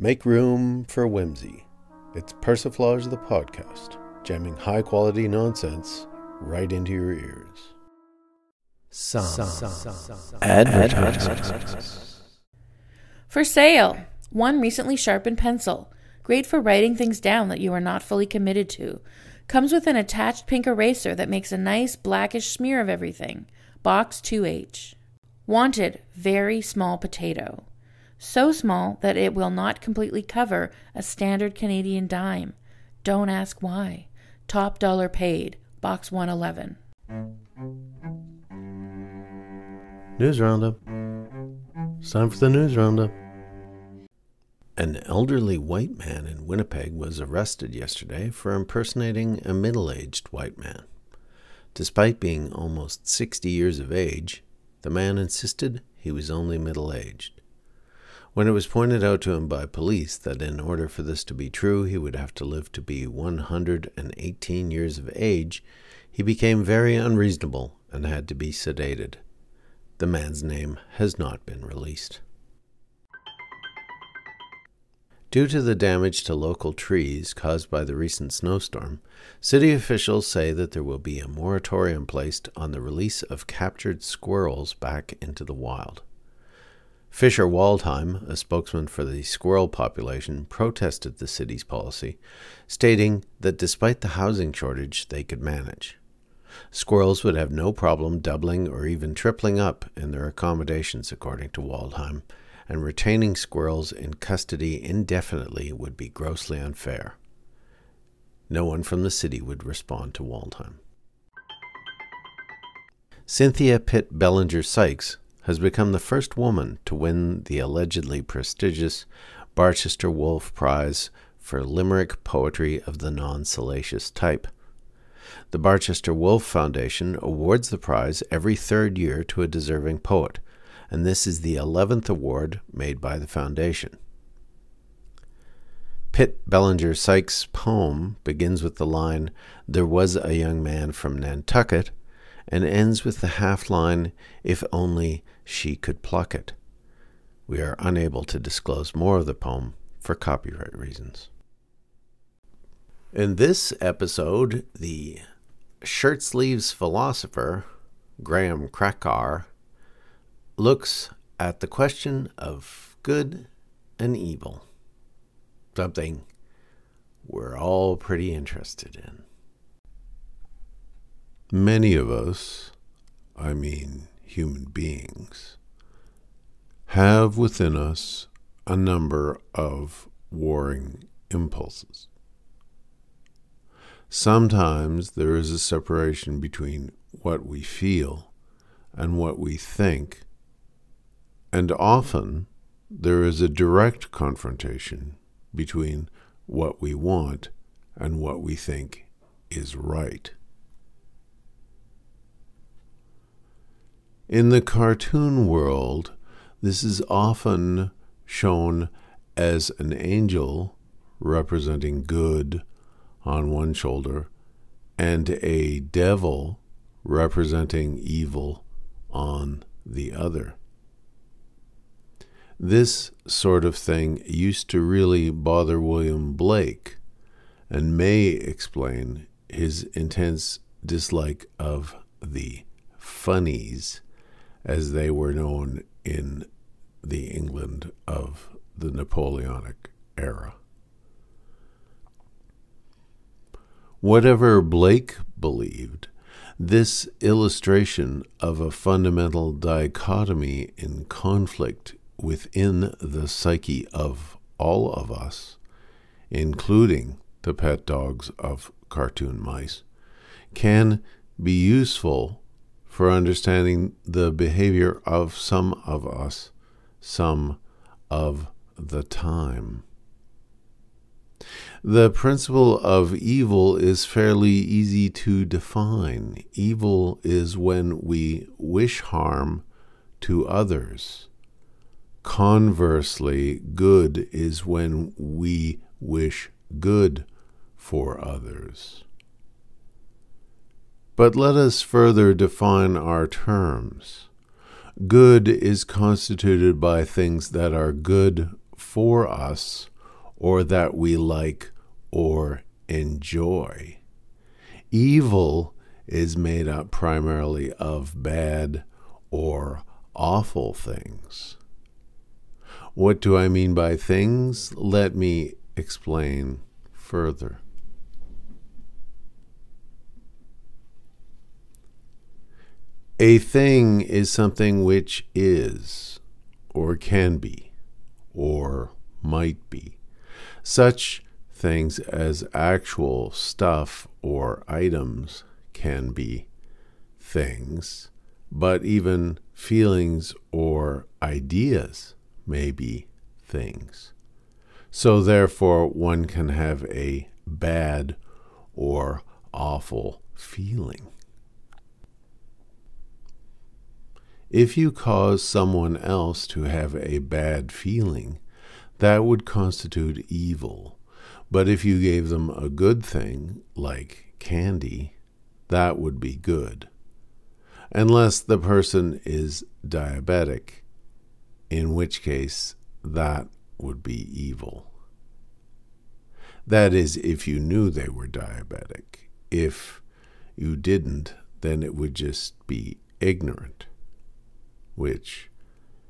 Make room for whimsy. It's Persiflage the podcast, jamming high quality nonsense right into your ears. Some, Advertisements. For sale, one recently sharpened pencil, great for writing things down that you are not fully committed to. Comes with an attached pink eraser that makes a nice blackish smear of everything. Box 2H. Wanted, very small potato. So small that it will not completely cover a standard Canadian dime. Don't ask why. Top dollar paid. Box 111. News Roundup. It's time for the News Roundup. An elderly white man in Winnipeg was arrested yesterday for impersonating a middle aged white man. Despite being almost 60 years of age, the man insisted he was only middle aged. When it was pointed out to him by police that in order for this to be true he would have to live to be 118 years of age, he became very unreasonable and had to be sedated. The man's name has not been released. Due to the damage to local trees caused by the recent snowstorm, city officials say that there will be a moratorium placed on the release of captured squirrels back into the wild. Fisher Waldheim, a spokesman for the squirrel population, protested the city's policy, stating that despite the housing shortage, they could manage. Squirrels would have no problem doubling or even tripling up in their accommodations, according to Waldheim, and retaining squirrels in custody indefinitely would be grossly unfair. No one from the city would respond to Waldheim. Cynthia Pitt Bellinger Sykes has become the first woman to win the allegedly prestigious Barchester Wolfe Prize for Limerick poetry of the non salacious type. The Barchester Wolfe Foundation awards the prize every third year to a deserving poet, and this is the 11th award made by the foundation. Pitt Bellinger Sykes' poem begins with the line, There was a young man from Nantucket, and ends with the half line, If only she could pluck it. We are unable to disclose more of the poem for copyright reasons. In this episode, the shirt sleeves philosopher, Graham Craquar, looks at the question of good and evil, something we're all pretty interested in. Many of us, I mean human beings, have within us a number of warring impulses. Sometimes there is a separation between what we feel and what we think, and often there is a direct confrontation between what we want and what we think is right. In the cartoon world, this is often shown as an angel representing good on one shoulder and a devil representing evil on the other. This sort of thing used to really bother William Blake and may explain his intense dislike of the funnies as they were known in the England of the Napoleonic era. Whatever Blake believed, this illustration of a fundamental dichotomy in conflict within the psyche of all of us, including the pet dogs of cartoon mice, can be useful for understanding the behavior of some of us some of the time. The principle of evil is fairly easy to define. Evil is when we wish harm to others. Conversely, good is when we wish good for others. But let us further define our terms. Good is constituted by things that are good for us or that we like or enjoy. Evil is made up primarily of bad or awful things. What do I mean by things? Let me explain further. A thing is something which is, or can be, or might be. Such things as actual stuff or items can be things, but even feelings or ideas may be things. So, therefore, one can have a bad or awful feeling. If you cause someone else to have a bad feeling, that would constitute evil. But if you gave them a good thing, like candy, that would be good. Unless the person is diabetic, in which case that would be evil. That is, if you knew they were diabetic. If you didn't, then it would just be ignorant which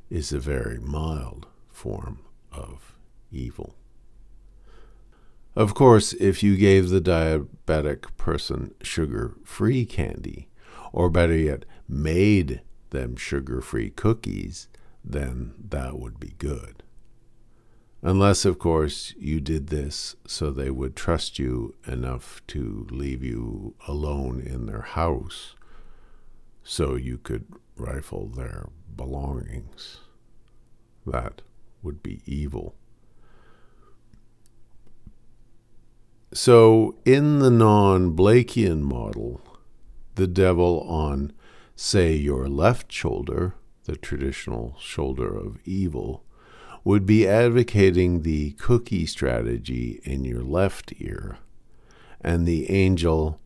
is a very mild form of evil. Of course, if you gave the diabetic person sugar free candy, or better yet, made them sugar free cookies, then that would be good. Unless, of course, you did this so they would trust you enough to leave you alone in their house so you could rifle their belongings. That would be evil. So, in the non Blakean model, the devil on, say, your left shoulder, the traditional shoulder of evil, would be advocating the cookie strategy in your left ear, and the angel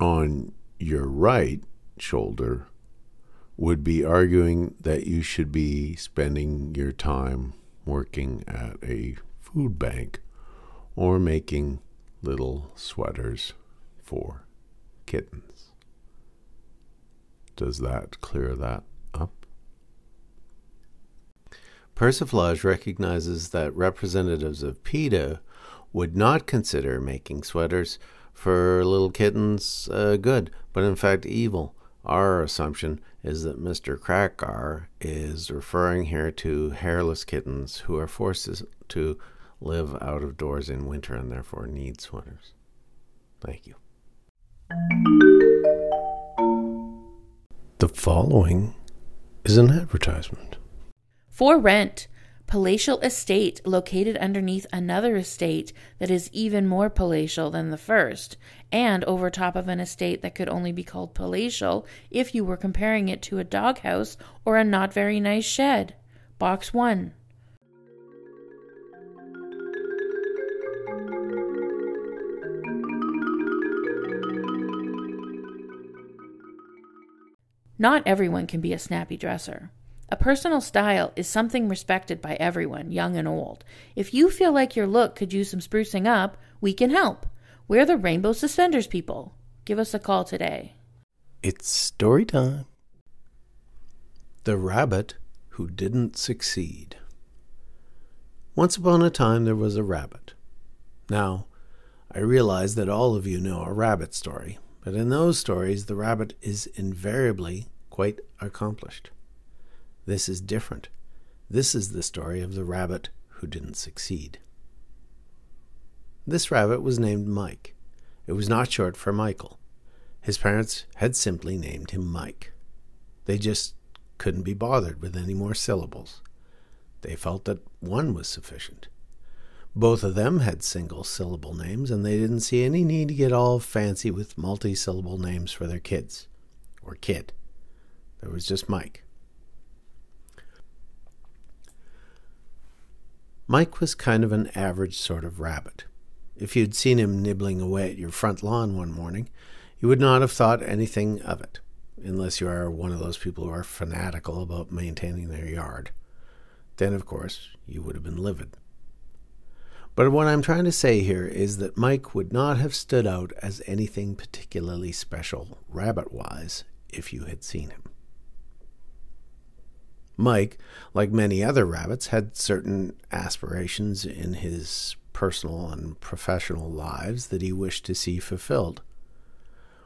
on your right shoulder would be arguing that you should be spending your time working at a food bank or making little sweaters for kittens. Does that clear that up? Persiflage recognizes that representatives of PETA would not consider making sweaters for little kittens uh, good, but in fact evil. Our assumption is that Mr. Craquar is referring here to hairless kittens who are forced to live out of doors in winter and therefore need sweaters. Thank you. The following is an advertisement. For rent palatial estate located underneath another estate that is even more palatial than the first, and over top of an estate that could only be called palatial if you were comparing it to a doghouse or a not very nice shed. Box 1. Not everyone can be a snappy dresser. A personal style is something respected by everyone, young and old. If you feel like your look could use some sprucing up, we can help. We're the Rainbow Suspenders people. Give us a call today. It's story time. The Rabbit Who Didn't Succeed. Once upon a time, there was a rabbit. Now, I realize that all of you know a rabbit story, but in those stories, the rabbit is invariably quite accomplished. This is different. This is the story of the rabbit who didn't succeed. This rabbit was named Mike. It was not short for Michael. His parents had simply named him Mike. They just couldn't be bothered with any more syllables. They felt that one was sufficient. Both of them had single syllable names, and they didn't see any need to get all fancy with multi syllable names for their kids. Or kid. There was just Mike. Mike was kind of an average sort of rabbit. If you'd seen him nibbling away at your front lawn one morning, you would not have thought anything of it, unless you are one of those people who are fanatical about maintaining their yard. Then, of course, you would have been livid. But what I'm trying to say here is that Mike would not have stood out as anything particularly special, rabbit wise, if you had seen him. Mike, like many other rabbits, had certain aspirations in his personal and professional lives that he wished to see fulfilled.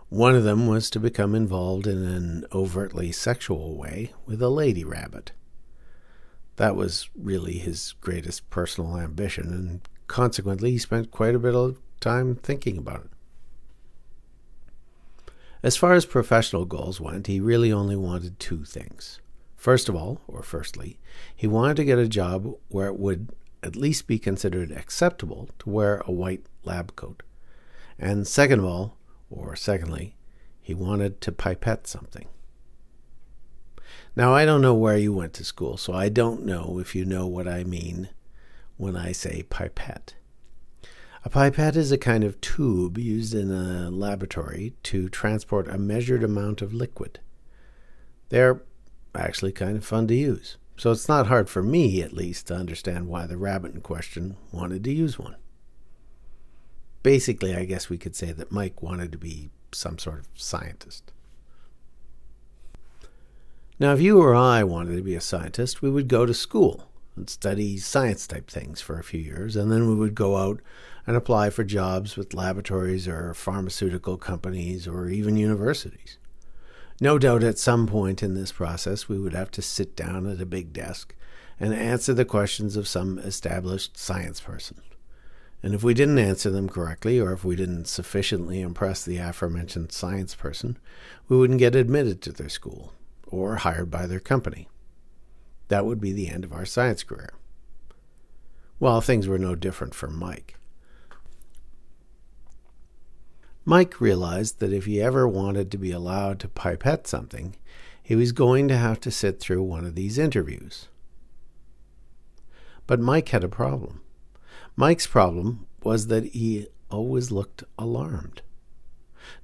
One of them was to become involved in an overtly sexual way with a lady rabbit. That was really his greatest personal ambition, and consequently, he spent quite a bit of time thinking about it. As far as professional goals went, he really only wanted two things. First of all, or firstly, he wanted to get a job where it would at least be considered acceptable to wear a white lab coat. And second of all, or secondly, he wanted to pipette something. Now, I don't know where you went to school, so I don't know if you know what I mean when I say pipette. A pipette is a kind of tube used in a laboratory to transport a measured amount of liquid. They're actually kind of fun to use, so it's not hard for me, at least, to understand why the rabbit in question wanted to use one. Basically, I guess we could say that Mike wanted to be some sort of scientist. Now, if you or I wanted to be a scientist, we would go to school and study science type things for a few years, and then we would go out and apply for jobs with laboratories or pharmaceutical companies or even universities. No doubt at some point in this process we would have to sit down at a big desk and answer the questions of some established science person. And if we didn't answer them correctly, or if we didn't sufficiently impress the aforementioned science person, we wouldn't get admitted to their school or hired by their company. That would be the end of our science career. Well, things were no different for Mike. Mike realized that if he ever wanted to be allowed to pipette something, he was going to have to sit through one of these interviews. But Mike had a problem. Mike's problem was that he always looked alarmed.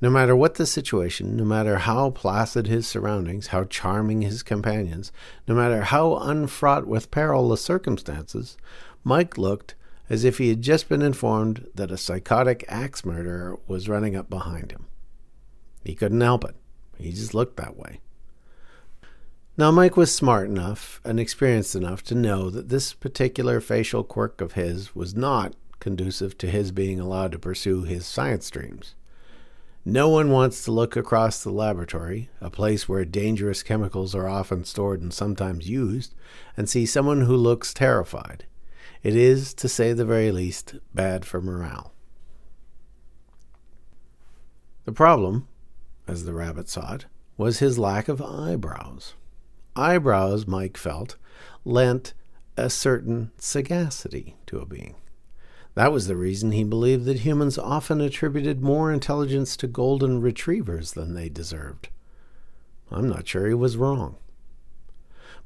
No matter what the situation, no matter how placid his surroundings, how charming his companions, no matter how unfraught with peril the circumstances, Mike looked as if he had just been informed that a psychotic axe murderer was running up behind him. He couldn't help it. He just looked that way. Now, Mike was smart enough and experienced enough to know that this particular facial quirk of his was not conducive to his being allowed to pursue his science dreams. No one wants to look across the laboratory, a place where dangerous chemicals are often stored and sometimes used, and see someone who looks terrified. It is, to say the very least, bad for morale. The problem, as the rabbit saw it, was his lack of eyebrows. Eyebrows, Mike felt, lent a certain sagacity to a being. That was the reason he believed that humans often attributed more intelligence to golden retrievers than they deserved. I'm not sure he was wrong.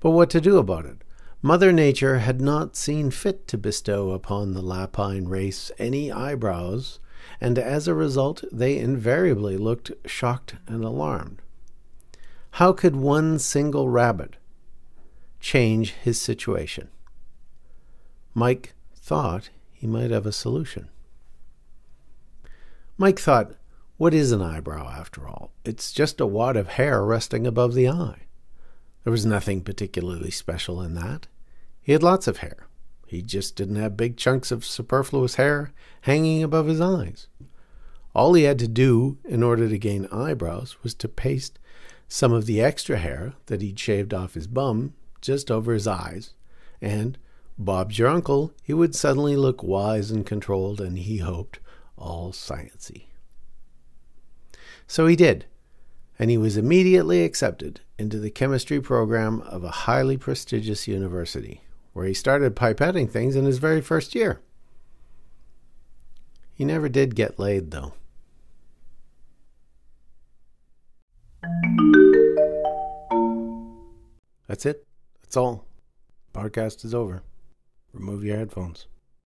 But what to do about it? Mother Nature had not seen fit to bestow upon the lapine race any eyebrows, and as a result they invariably looked shocked and alarmed. How could one single rabbit change his situation? Mike thought he might have a solution. Mike thought, what is an eyebrow after all? It's just a wad of hair resting above the eye. There was nothing particularly special in that. He had lots of hair. He just didn't have big chunks of superfluous hair hanging above his eyes. All he had to do in order to gain eyebrows was to paste some of the extra hair that he'd shaved off his bum just over his eyes, and Bob's your uncle, he would suddenly look wise and controlled, and he hoped all sciency. So he did, and he was immediately accepted into the chemistry program of a highly prestigious university, where he started pipetting things in his very first year. He never did get laid, though. That's it. That's all. Podcast is over. Remove your headphones.